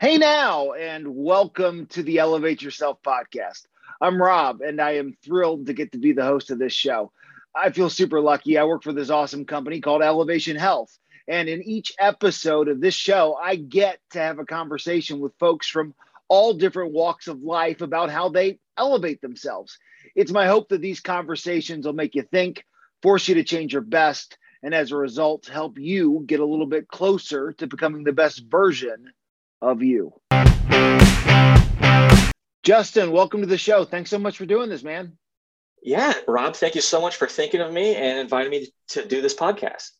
Hey now, and welcome to the Elevate Yourself podcast. I'm Rob, and I am thrilled to get to be the host of this show. I feel super lucky. I work for this awesome company called Elevation Health. And in each episode of this show, I get to have a conversation with folks from all different walks of life about how they elevate themselves. It's my hope that these conversations will make you think, force you to change your best, and as a result, help you get a little bit closer to becoming the best version of you. Justin, welcome to the show. Thanks so much for doing this, man. Yeah, Rob, thank you so much for thinking of me and inviting me to do this podcast.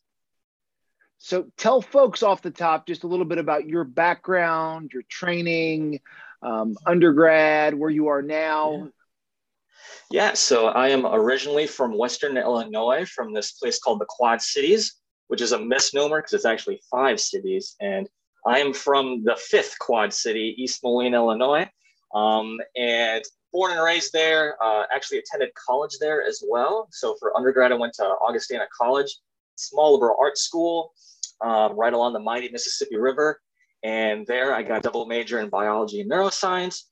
So, tell folks off the top just a little bit about your background, your training, um, undergrad, where you are now. Yeah, so I am originally from Western Illinois, from this place called the Quad Cities, which is a misnomer because it's actually five cities. And I am from the fifth Quad City, East Moline, Illinois. Um, and born and raised there, uh, actually attended college there as well. So for undergrad, I went to Augustana College, small liberal arts school, um, right along the mighty Mississippi River. And there I got a double major in biology and neuroscience.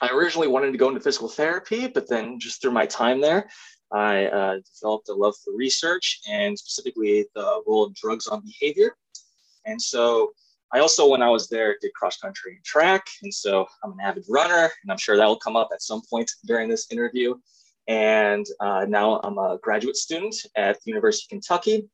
I originally wanted to go into physical therapy, but then just through my time there, I uh, developed a love for research and specifically the role of drugs on behavior. And so I also, when I was there, did cross country and track. And so I'm an avid runner, and I'm sure that will come up at some point during this interview. And uh, now I'm a graduate student at the University of Kentucky.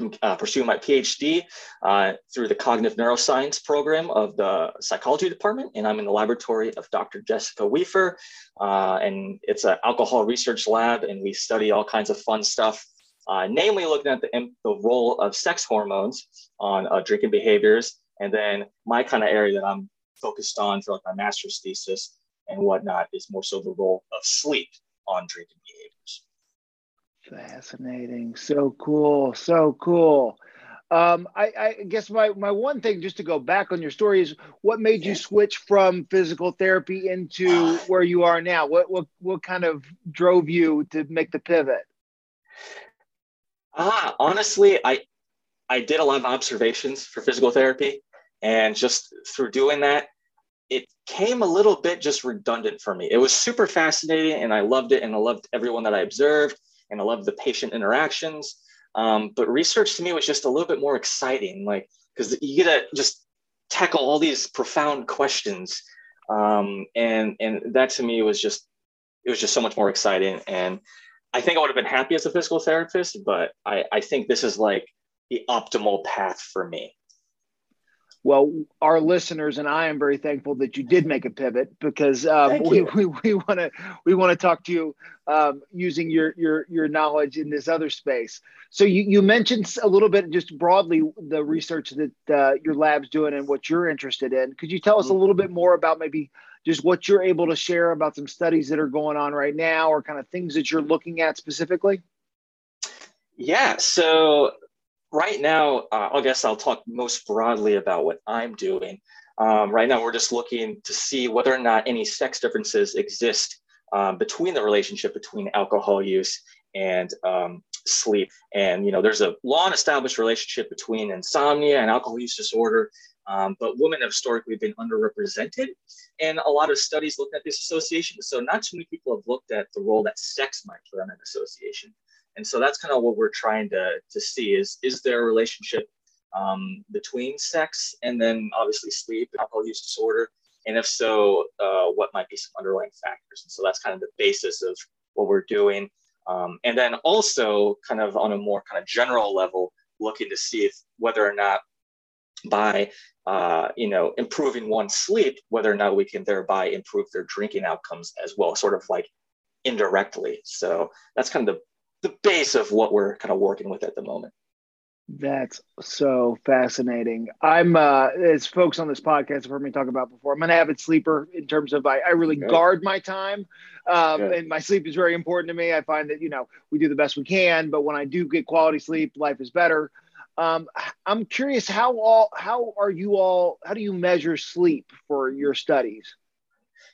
I'm uh, pursuing my PhD uh, through the cognitive neuroscience program of the psychology department, and I'm in the laboratory of Dr. Jessica Weafer. Uh, and it's an alcohol research lab, and we study all kinds of fun stuff uh, namely looking at the, the role of sex hormones on uh, drinking behaviors. And then my kind of area that I'm focused on for like my master's thesis and whatnot is more so the role of sleep on drinking behaviors. Fascinating. So cool. So cool. Um, I, I, guess my, my one thing, just to go back on your story, is what made you switch from physical therapy into where you are now? What, what, what kind of drove you to make the pivot? Ah, honestly, I I did a lot of observations for physical therapy, and just through doing that, it came a little bit just redundant for me. It was super fascinating, and I loved it, and I loved everyone that I observed, and I loved the patient interactions. Um, but research to me was just a little bit more exciting, like because you get to just tackle all these profound questions, um, and and that to me was just it was just so much more exciting and I think I would have been happy as a physical therapist, but I, I think this is like the optimal path for me. Well, our listeners and I am very thankful that you did make a pivot because um, we we want to we want to talk to you um, using your your your knowledge in this other space. So you you mentioned a little bit just broadly the research that uh, your lab's doing and what you're interested in. Could you tell us a little bit more about maybe just what you're able to share about some studies that are going on right now or kind of things that you're looking at specifically? Yeah, so right now, uh, I guess I'll talk most broadly about what I'm doing. Um, right now, we're just looking to see whether or not any sex differences exist um, between the relationship between alcohol use and um, sleep. And you know, there's a long-established relationship between insomnia and alcohol use disorder. Um, but women have historically been underrepresented and a lot of studies look at this association. So not too many people have looked at the role that sex might play on an association. And so that's kind of what we're trying to, to see is, is there a relationship um, between sex and then obviously sleep and alcohol use disorder? And if so, uh, what might be some underlying factors? And so that's kind of the basis of what we're doing. Um, and then also kind of on a more kind of general level, looking to see if whether or not by uh, you know improving one's sleep whether or not we can thereby improve their drinking outcomes as well sort of like indirectly so that's kind of the, the base of what we're kind of working with at the moment that's so fascinating. I'm, uh, as folks on this podcast have heard me talk about before, I'm an avid sleeper in terms of I, I really guard my time. Um, and my sleep is very important to me. I find that, you know, we do the best we can, but when I do get quality sleep, life is better. Um, I'm curious how all how are you all how do you measure sleep for your studies?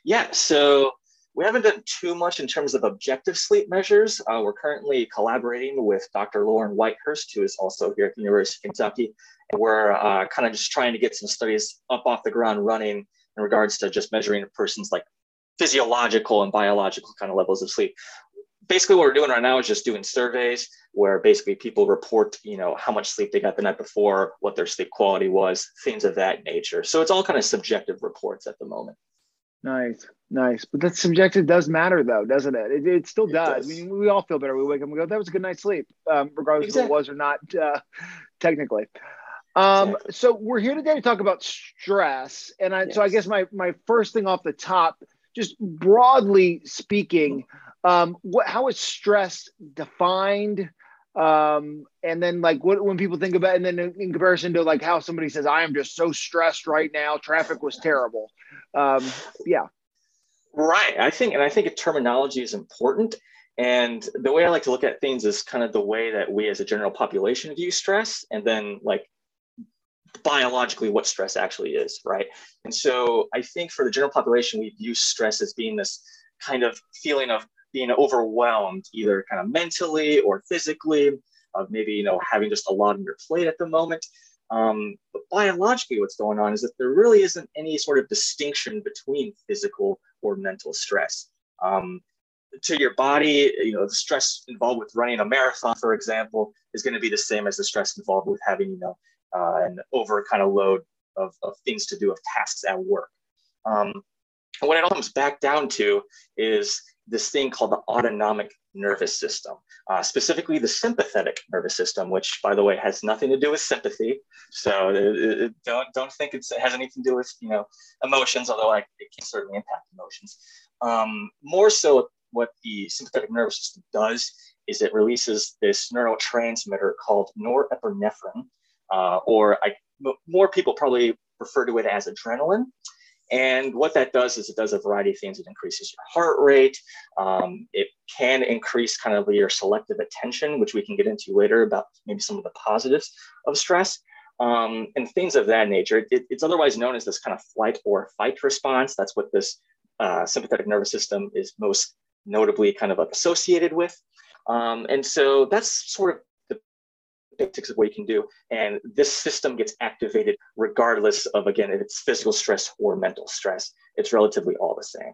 Yeah, so we haven't done too much in terms of objective sleep measures. Uh, we're currently collaborating with Dr. Lauren Whitehurst, who is also here at the University of Kentucky. And we're uh, kind of just trying to get some studies up off the ground running in regards to just measuring a person's like physiological and biological kind of levels of sleep. Basically, what we're doing right now is just doing surveys where basically people report, you know, how much sleep they got the night before, what their sleep quality was, things of that nature. So it's all kind of subjective reports at the moment. Nice, nice. But that subjective does matter, though, doesn't it? It, it still does. does. I mean, we all feel better. We wake up and go, "That was a good night's sleep," um, regardless exactly. if it was or not, uh, technically. Um, exactly. So we're here today to talk about stress, and I, yes. so I guess my my first thing off the top, just broadly speaking, um, what how is stress defined? um and then like what when people think about and then in, in, comparison to like how somebody says i am just so stressed right now. Traffic was terrible. Um yeah. Right. I think and i think a terminology is important. And the way i like to look at things is kind of the way that we as a general population view stress and then like biologically what stress actually is right? And so i think for the general population we view stress as being this kind of feeling of being overwhelmed either kind of mentally or physically of maybe you know having just a lot on your plate at the moment. Um, but biologically what's going on is that there really isn't any sort of distinction between physical or mental stress. Um, to your body you know the stress involved with running a marathon for example is going to be the same as the stress involved with having you know uh, an over kind of load of, of things to do of tasks at work. Um, and what it all comes back down to is this thing called the autonomic nervous system, uh, specifically the sympathetic nervous system, which, by the way, has nothing to do with sympathy. So it, it, don't don't think it has anything to do with you know emotions, although like, it can certainly impact emotions. Um, more so, what the sympathetic nervous system does is it releases this neurotransmitter called norepinephrine, uh, or I, more people probably refer to it as adrenaline. And what that does is it does a variety of things. It increases your heart rate. Um, it can increase kind of your selective attention, which we can get into later about maybe some of the positives of stress um, and things of that nature. It, it's otherwise known as this kind of flight or fight response. That's what this uh, sympathetic nervous system is most notably kind of associated with. Um, and so that's sort of basics of what you can do. And this system gets activated regardless of, again, if it's physical stress or mental stress. It's relatively all the same.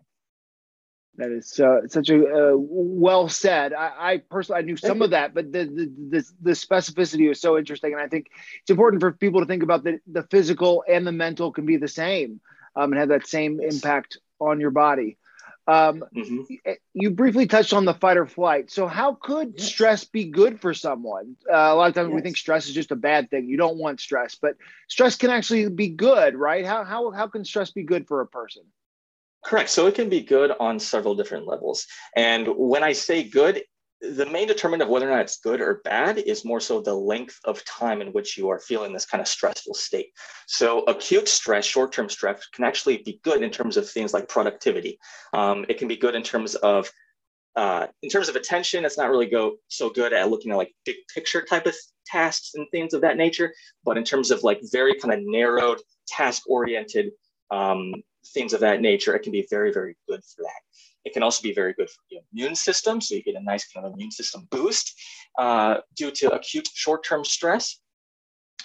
That is uh, such a uh, well said. I, I, personally I knew some of that, but the, the, the the specificity was so interesting, and I think it's important for people to think about that the physical and the mental can be the same um, and have that same impact on your body. Um, mm-hmm. You briefly touched on the fight or flight. So, how could yes. stress be good for someone? Uh, a lot of times yes. we think stress is just a bad thing. You don't want stress, but stress can actually be good, right? How, how, how can stress be good for a person? Correct. So, it can be good on several different levels. And when I say good, the main determinant of whether or not it's good or bad is more so the length of time in which you are feeling this kind of stressful state. So, acute stress, short term stress, can actually be good in terms of things like productivity. Um, it can be good in terms of uh, in terms of attention, it's not really go so good at looking at like big picture type of tasks and things of that nature. But in terms of like very kind of narrowed, task oriented um, things of that nature, it can be very, very good for that. It can also be very good for your immune system. So you get a nice kind of immune system boost uh, due to acute short-term stress.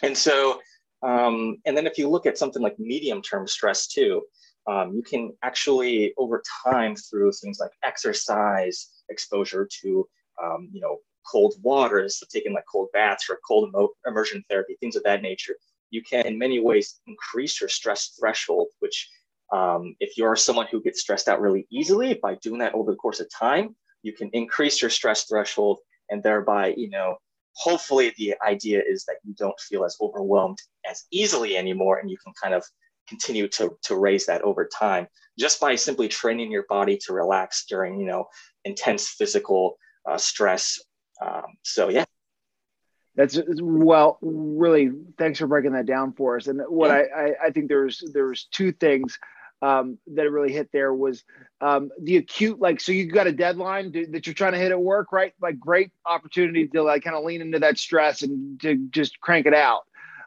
And so, um, and then if you look at something like medium-term stress too, um, you can actually over time through things like exercise, exposure to, um, you know, cold waters, so taking like cold baths or cold immersion therapy, things of that nature, you can in many ways increase your stress threshold, which um, if you're someone who gets stressed out really easily, by doing that over the course of time, you can increase your stress threshold and thereby, you know, hopefully the idea is that you don't feel as overwhelmed as easily anymore and you can kind of continue to, to raise that over time just by simply training your body to relax during, you know, intense physical uh, stress. Um, so, yeah. That's well, really. Thanks for breaking that down for us. And what yeah. I, I, I think there's there's two things um, that really hit there was um, the acute, like, so you got a deadline to, that you're trying to hit at work, right? Like, great opportunity to like kind of lean into that stress and to just crank it out.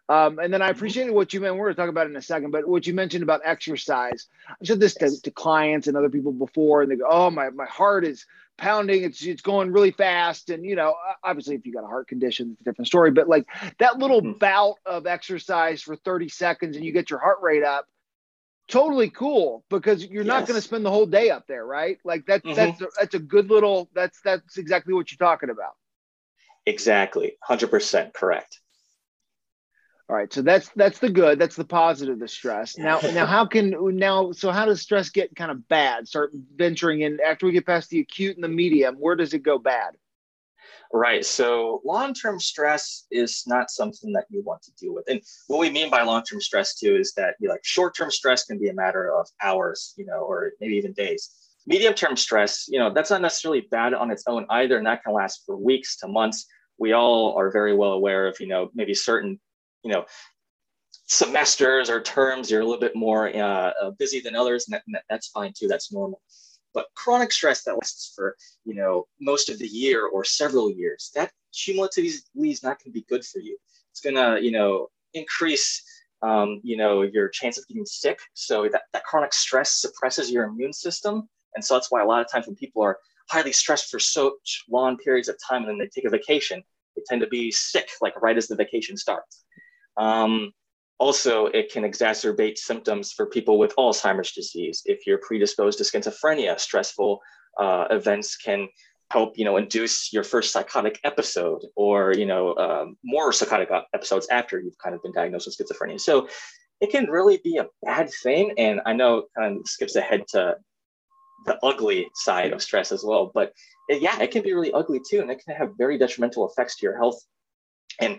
Um, and then I appreciated what you meant. We're going to talk about it in a second, but what you mentioned about exercise. I said this to, to clients and other people before, and they go, "Oh, my my heart is pounding. It's it's going really fast." And you know, obviously, if you got a heart condition, it's a different story. But like that little mm-hmm. bout of exercise for 30 seconds, and you get your heart rate up. Totally cool because you're yes. not going to spend the whole day up there, right? Like that, mm-hmm. that's a, that's a good little. That's that's exactly what you're talking about. Exactly, hundred percent correct. All right, so that's that's the good, that's the positive, the stress. Now, now how can now? So how does stress get kind of bad? Start venturing in after we get past the acute and the medium. Where does it go bad? Right. So long-term stress is not something that you want to deal with. And what we mean by long-term stress too is that you know, like short-term stress can be a matter of hours, you know, or maybe even days. Medium-term stress, you know, that's not necessarily bad on its own either, and that can last for weeks to months. We all are very well aware of, you know, maybe certain you know semesters or terms you're a little bit more uh, uh busy than others and, that, that's fine too that's normal but chronic stress that lasts for you know most of the year or several years that cumulatively is not going to be good for you. It's going to you know increase um, you know your chance of getting sick. So that, that chronic stress suppresses your immune system. And so that's why a lot of times when people are highly stressed for such long periods of time and then they take a vacation they tend to be sick like right as the vacation starts. Um, also, it can exacerbate symptoms for people with Alzheimer's disease. If you're predisposed to schizophrenia, stressful uh, events can help, you know, induce your first psychotic episode or, you know, um, more psychotic episodes after you've kind of been diagnosed with schizophrenia. So it can really be a bad thing. And I know kind of skips ahead to the ugly side of stress as well. But yeah, it can be really ugly too. And it can have very detrimental effects to your health. And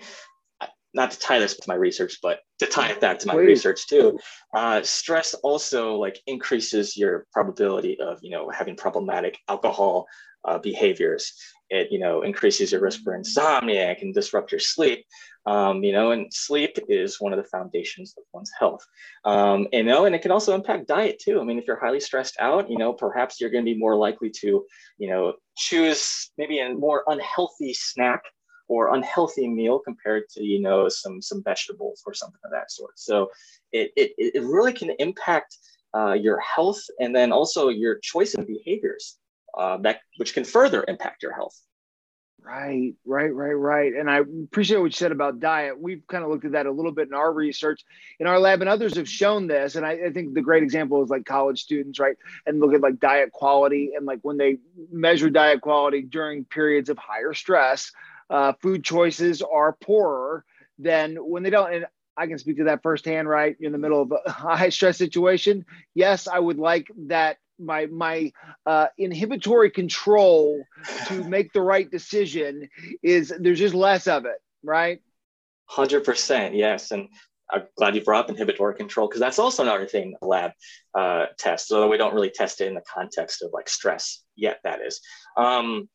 not to tie this to my research, but to tie it back to my Please. research too, uh, stress also like increases your probability of you know having problematic alcohol uh, behaviors. It you know increases your risk for insomnia. It can disrupt your sleep. Um, you know, and sleep is one of the foundations of one's health. Um, you know, and it can also impact diet too. I mean, if you're highly stressed out, you know, perhaps you're going to be more likely to, you know, choose maybe a more unhealthy snack or unhealthy meal compared to you know some some vegetables or something of that sort so it it, it really can impact uh, your health and then also your choice of behaviors uh, that which can further impact your health Right, right, right, right. And I appreciate what you said about diet. We've kind of looked at that a little bit in our research in our lab, and others have shown this. And I, I, think the great example is like college students, right? And look at like diet quality and like when they measure diet quality during periods of higher stress, uh, food choices are poorer than when they don't. And I can speak to that firsthand, right? in the middle of a high stress situation. Yes, I would like that my my uh, inhibitory control to make the right decision is there's just less of it, right? Hundred percent, yes, and I'm glad you brought up inhibitory control because that's also another thing the lab uh, tests, although we don't really test it in the context of like stress yet. That is, um,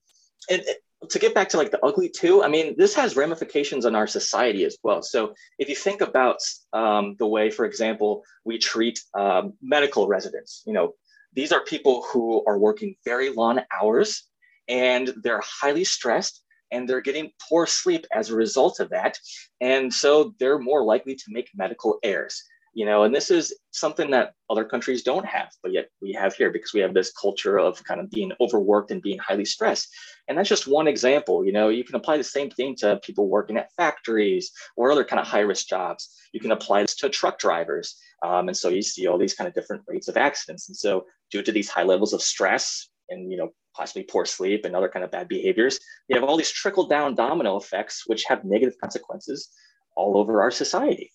and to get back to like the ugly too, I mean, this has ramifications on our society as well. So if you think about um, the way, for example, we treat um, medical residents, you know, these are people who are working very long hours and they're highly stressed and they're getting poor sleep as a result of that. And so they're more likely to make medical errors you know and this is something that other countries don't have but yet we have here because we have this culture of kind of being overworked and being highly stressed. And that's just one example you know you can apply the same thing to people working at factories or other kind of high risk jobs. You can apply this to truck drivers um, and so you see all these kind of different rates of accidents. And so due to these high levels of stress and you know possibly poor sleep and other kind of bad behaviors you have all these trickle down domino effects which have negative consequences all over our society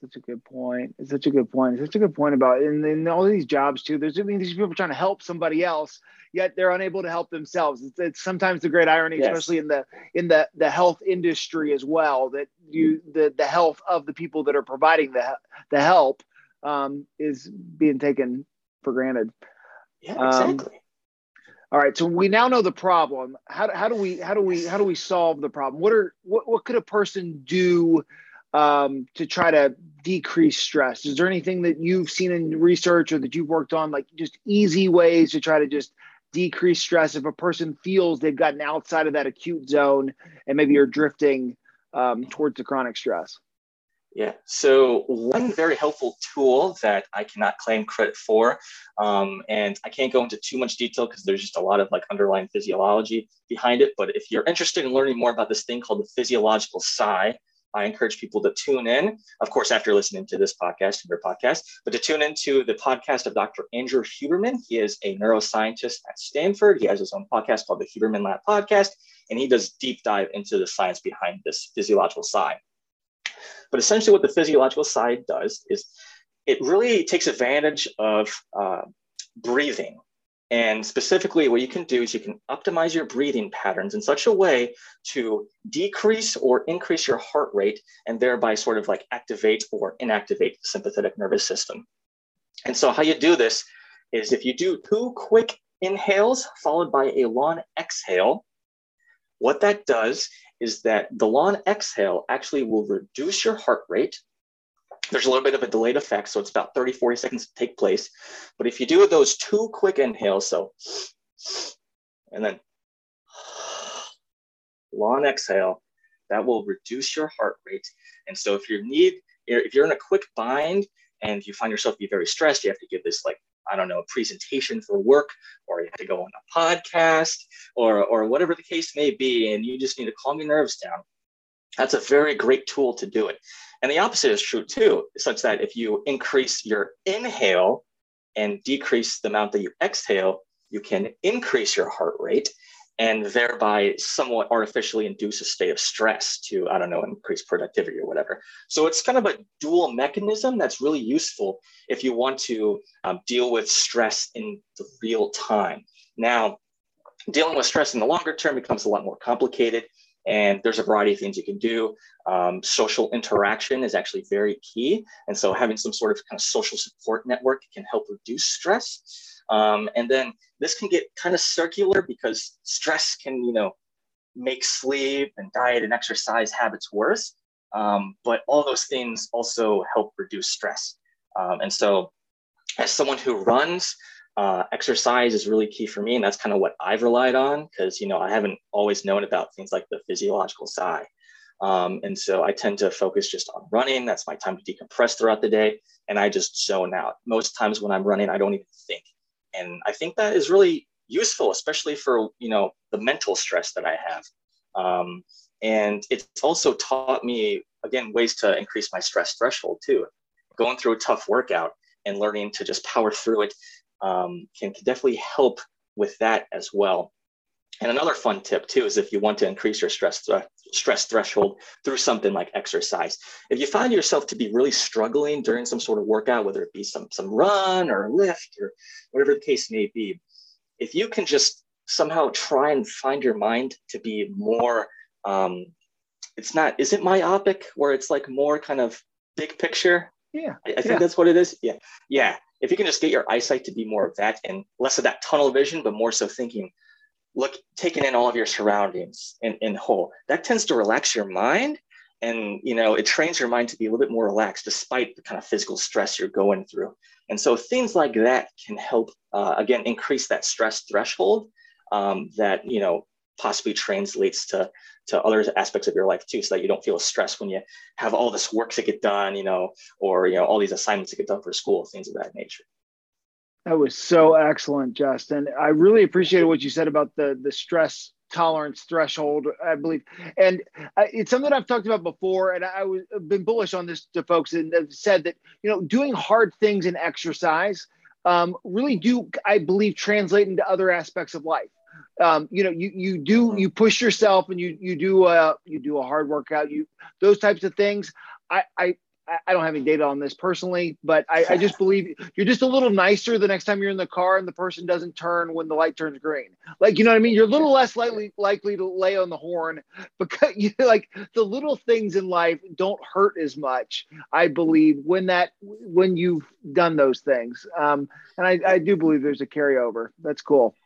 such a good point. It's such a good point. It's such a good point about and then all these jobs too. There's I mean these people trying to help somebody else, yet they're unable to help themselves. It's, it's sometimes the great irony, yes. especially in the in the the health industry as well, that you the the health of the people that are providing the the help um, is being taken for granted. Yeah, exactly. Um, all right, so we now know the problem. How, how do we how do we how do we solve the problem? What are what, what could a person do um, to try to decrease stress? Is there anything that you've seen in research or that you've worked on, like just easy ways to try to just decrease stress if a person feels they've gotten outside of that acute zone and maybe you're drifting um, towards the chronic stress? Yeah. So one very helpful tool that I cannot claim credit for, um, and I can't go into too much detail because there's just a lot of like underlying physiology behind it. But if you're interested in learning more about this thing called the physiological sigh, I encourage people to tune in, of course, after listening to this podcast, and your podcast, but to tune into the podcast of Dr. Andrew Huberman. He is a neuroscientist at Stanford. He has his own podcast called the Huberman Lab Podcast, and he does deep dive into the science behind this physiological sigh. But essentially, what the physiological sigh does is it really takes advantage of uh, breathing. And specifically, what you can do is you can optimize your breathing patterns in such a way to decrease or increase your heart rate and thereby sort of like activate or inactivate the sympathetic nervous system. And so, how you do this is if you do two quick inhales followed by a long exhale, what that does is that the long exhale actually will reduce your heart rate. There's a little bit of a delayed effect, so it's about 30, 40 seconds to take place. But if you do those two quick inhales, so, and then long exhale, that will reduce your heart rate. And so if you need, if you're in a quick bind and you find yourself to be very stressed, you have to give this like I don't know, a presentation for work, or you have to go on a podcast, or, or whatever the case may be, and you just need to calm your nerves down. That's a very great tool to do it. And the opposite is true too, such that if you increase your inhale and decrease the amount that you exhale, you can increase your heart rate and thereby somewhat artificially induce a state of stress to, I don't know, increase productivity or whatever. So it's kind of a dual mechanism that's really useful if you want to um, deal with stress in the real time. Now, dealing with stress in the longer term becomes a lot more complicated. And there's a variety of things you can do. Um, social interaction is actually very key. And so having some sort of kind of social support network can help reduce stress. Um, and then this can get kind of circular because stress can, you know, make sleep and diet and exercise habits worse. Um, but all those things also help reduce stress. Um, and so, as someone who runs, uh, exercise is really key for me, and that's kind of what I've relied on because you know I haven't always known about things like the physiological sigh Um, and so I tend to focus just on running. That's my time to decompress throughout the day, and I just zone out. Most times when I'm running, I don't even think and i think that is really useful especially for you know the mental stress that i have um, and it's also taught me again ways to increase my stress threshold too going through a tough workout and learning to just power through it um, can, can definitely help with that as well. And another fun tip too is if you want to increase your stress th- stress threshold through something like exercise. If you find yourself to be really struggling during some sort of workout, whether it be some some run or lift or whatever the case may be, if you can just somehow try and find your mind to be more um, it's not is it myopic where it's like more kind of big picture? Yeah. I, I think yeah. that's what it is? Yeah. Yeah if you can just get your eyesight to be more of that and less of that tunnel vision but more so thinking look taking in all of your surroundings in, in whole that tends to relax your mind. And you know it trains your mind to be a little bit more relaxed despite the kind of physical stress you're going through. And so things like that can help uh, again increase that stress threshold um, that you know possibly translates to to other aspects of your life too so that you don't feel stressed when you have all this work to get done you know or you know all these assignments to get done for school things of that nature that was so excellent, Justin. I really appreciated what you said about the the stress tolerance threshold. I believe, and it's something I've talked about before, and I was been bullish on this to folks and have said that you know doing hard things in exercise um, really do I believe translate into other aspects of life. Um, you know, you you do you push yourself and you you do a you do a hard workout. You those types of things. I, I I don't have any data on this personally, but I, I, just believe you're just a little nicer the next time you're in the car and the person doesn't turn when the light turns green. Like, you know what I mean? You're a little less likely likely to lay on the horn because you like the little things in life don't hurt as much. I believe when that when you've done those things, um, and I, I do believe there's a carryover. That's cool.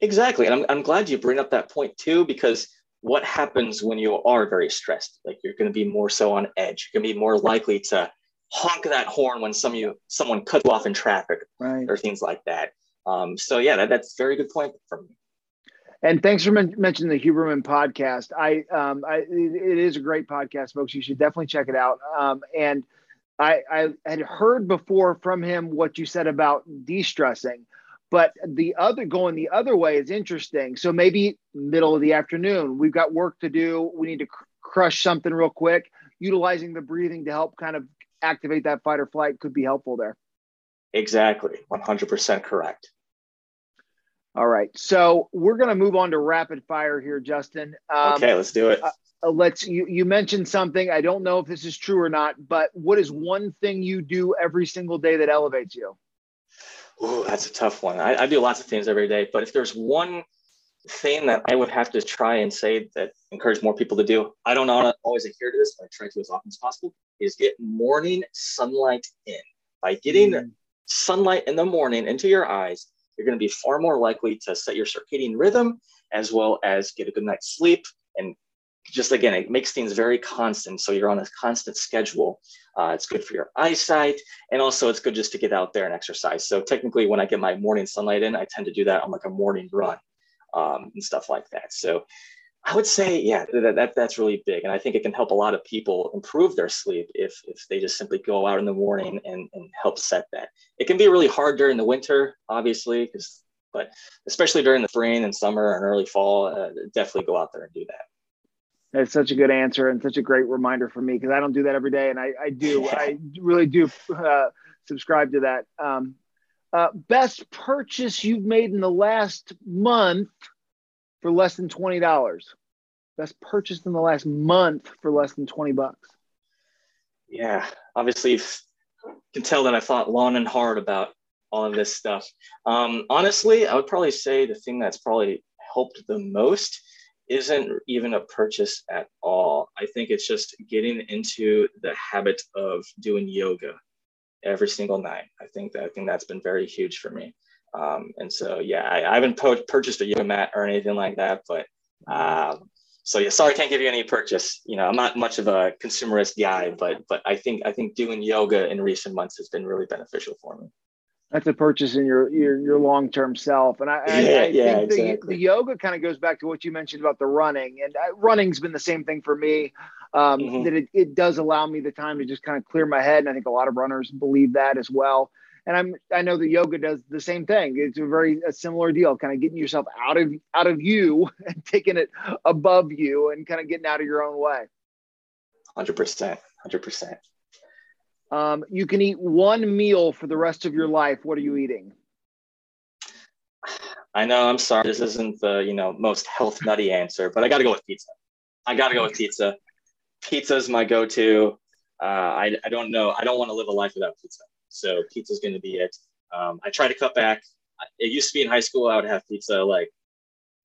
Exactly, and I'm I'm glad you bring up that point too because what happens when you are very stressed? Like you're going to be more so on edge. You're going to be more likely to honk that horn when some you someone cuts you off in traffic right. or things like that. Um, so yeah, that, that's a very good point from me. And thanks for men- mentioning the Huberman podcast. I, um, I, it is a great podcast, folks. You should definitely check it out. Um, and I, I had heard before from him what you said about de-stressing, but the other going the other way is interesting. So maybe middle of the afternoon, we've got work to do. We need to cr- crush something real quick. Utilizing the breathing to help kind of activate that fight or flight could be helpful there. Exactly, 100% correct. All right. So we're going to move on to rapid fire here, Justin. Um, okay, let's do it. Uh, uh, let's you you mentioned something. I don't know if this is true or not, but what is one thing you do every single day that elevates you? Oh, that's a tough one. I, I do lots of things every day, but if there's one thing that I would have to try and say that encourage more people to do, I don't always adhere to this, but I try to as often as possible, is get morning sunlight in. By getting mm. sunlight in the morning into your eyes, you're going to be far more likely to set your circadian rhythm as well as get a good night's sleep. And just again, it makes things very constant. So you're on a constant schedule. Uh, it's good for your eyesight. And also, it's good just to get out there and exercise. So, technically, when I get my morning sunlight in, I tend to do that on like a morning run um, and stuff like that. So, I would say, yeah, that, that, that's really big. And I think it can help a lot of people improve their sleep if, if they just simply go out in the morning and, and help set that. It can be really hard during the winter, obviously, because, but especially during the spring and summer and early fall, uh, definitely go out there and do that. That's such a good answer and such a great reminder for me because I don't do that every day. And I, I do. I really do uh, subscribe to that. Um, uh, best purchase you've made in the last month for less than twenty dollars. Best purchase in the last month for less than twenty bucks. Yeah, obviously, you can tell that I thought long and hard about all of this stuff. Um, honestly, I would probably say the thing that's probably helped the most isn't even a purchase at all. I think it's just getting into the habit of doing yoga every single night. I think that I think that's been very huge for me. Um, and so, yeah, I, I haven't po- purchased a yoga mat or anything like that, but um, so yeah, sorry, I can't give you any purchase. You know, I'm not much of a consumerist guy, but but I think I think doing yoga in recent months has been really beneficial for me. That's a purchase in your your, your long term self, and I, yeah, I, I yeah, think exactly. the, the yoga kind of goes back to what you mentioned about the running, and uh, running's been the same thing for me. Um, mm-hmm. That it, it does allow me the time to just kind of clear my head, and I think a lot of runners believe that as well and I'm I know that yoga does the same thing. It's a very a similar deal, kind of getting yourself out of out of you and taking it above you and kind of getting out of your own way. Hundred percent, hundred percent. Um, you can eat one meal for the rest of your life. What are you eating? I know. I'm sorry. This isn't the you know most health nutty answer, but I got to go with pizza. I got to go with pizza. Pizza is my go-to. Uh, I I don't know. I don't want to live a life without pizza. So pizza is going to be it. Um, I try to cut back. It used to be in high school, I would have pizza like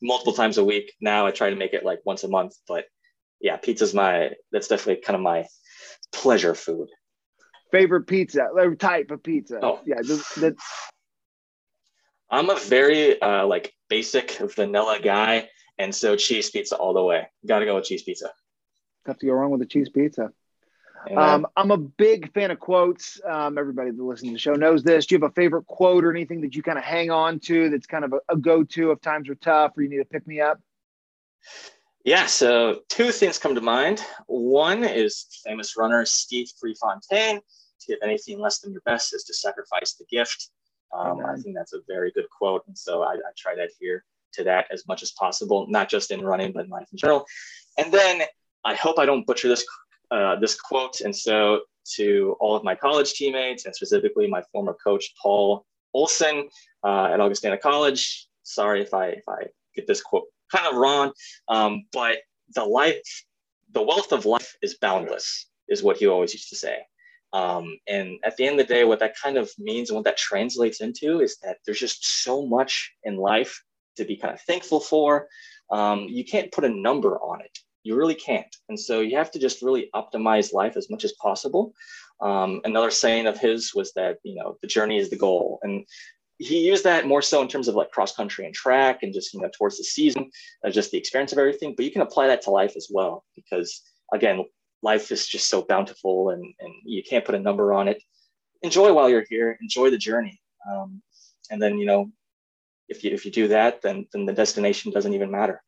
multiple times a week. Now I try to make it like once a month. But yeah, pizza's my, that's definitely kind of my pleasure food. Favorite pizza, or type of pizza. Oh, yeah. That, I'm a very uh, like basic vanilla guy. And so cheese pizza all the way. Got to go with cheese pizza. Have to go wrong with a cheese pizza. Um, I'm a big fan of quotes. Um, everybody that listens to the show knows this. Do you have a favorite quote or anything that you kind of hang on to that's kind of a, a go to if times are tough or you need to pick me up? Yeah, so two things come to mind. One is famous runner Steve Prefontaine give anything less than your best is to sacrifice the gift. Um, I think that's a very good quote. And so I, I try to adhere to that as much as possible, not just in running, but in life in general. And then I hope I don't butcher this uh, this quote. And so, to all of my college teammates, and specifically my former coach, Paul Olson uh, at Augustana College, sorry if I, if I get this quote kind of wrong, um, but the life, the wealth of life is boundless, is what he always used to say. Um, and at the end of the day, what that kind of means and what that translates into is that there's just so much in life to be kind of thankful for. Um, you can't put a number on it. You really can't. And so you have to just really optimize life as much as possible. Um, another saying of his was that, you know, the journey is the goal. And he used that more so in terms of like cross country and track and just, you know, towards the season, uh, just the experience of everything. But you can apply that to life as well, because again, life is just so bountiful and, and you can't put a number on it. Enjoy while you're here, enjoy the journey. Um, and then, you know, if you if you do that, then then the destination doesn't even matter.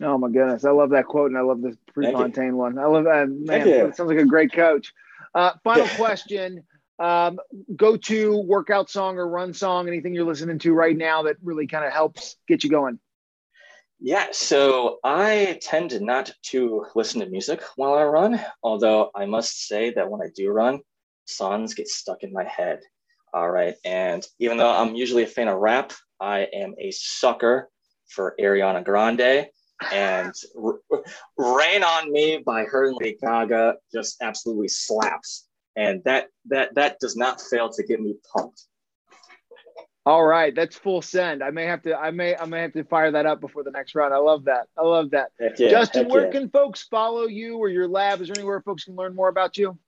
Oh my goodness, I love that quote, and I love the Prefontaine one. I love that man. It sounds like a great coach. Uh, final question: um, Go to workout song or run song? Anything you're listening to right now that really kind of helps get you going? Yeah, so I tend not to listen to music while I run, although I must say that when I do run, songs get stuck in my head. All right. And even though I'm usually a fan of rap, I am a sucker for Ariana Grande. And Rain on Me by her and Lady Gaga just absolutely slaps. And that that that does not fail to get me pumped. All right, that's full send. I may have to. I may. I may have to fire that up before the next run. I love that. I love that. Yeah, Justin, where yeah. can folks follow you or your lab? Is there anywhere folks can learn more about you?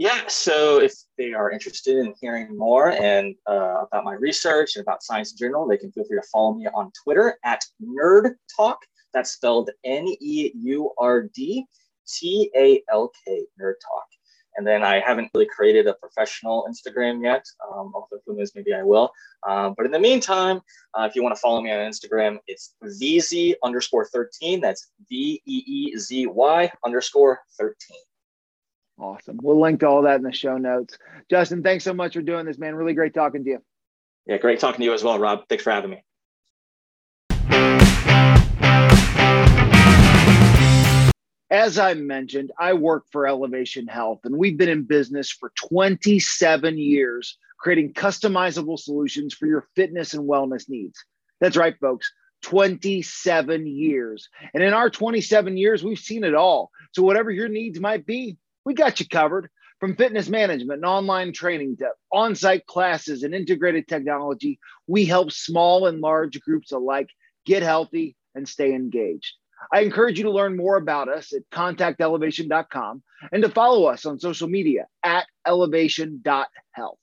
Yeah, so if they are interested in hearing more and uh, about my research and about science in general, they can feel free to follow me on Twitter at Nerd Talk. That's spelled N E U R D T A L K, Nerd Talk. And then I haven't really created a professional Instagram yet, um, although who knows, maybe I will. Um, but in the meantime, uh, if you want to follow me on Instagram, it's VZ underscore 13. That's V E E Z Y underscore 13. Awesome. We'll link to all that in the show notes. Justin, thanks so much for doing this, man. Really great talking to you. Yeah, great talking to you as well, Rob. Thanks for having me. As I mentioned, I work for Elevation Health, and we've been in business for 27 years, creating customizable solutions for your fitness and wellness needs. That's right, folks. 27 years. And in our 27 years, we've seen it all. So, whatever your needs might be, we got you covered. From fitness management and online training to on site classes and integrated technology, we help small and large groups alike get healthy and stay engaged. I encourage you to learn more about us at contactelevation.com and to follow us on social media at elevation.health.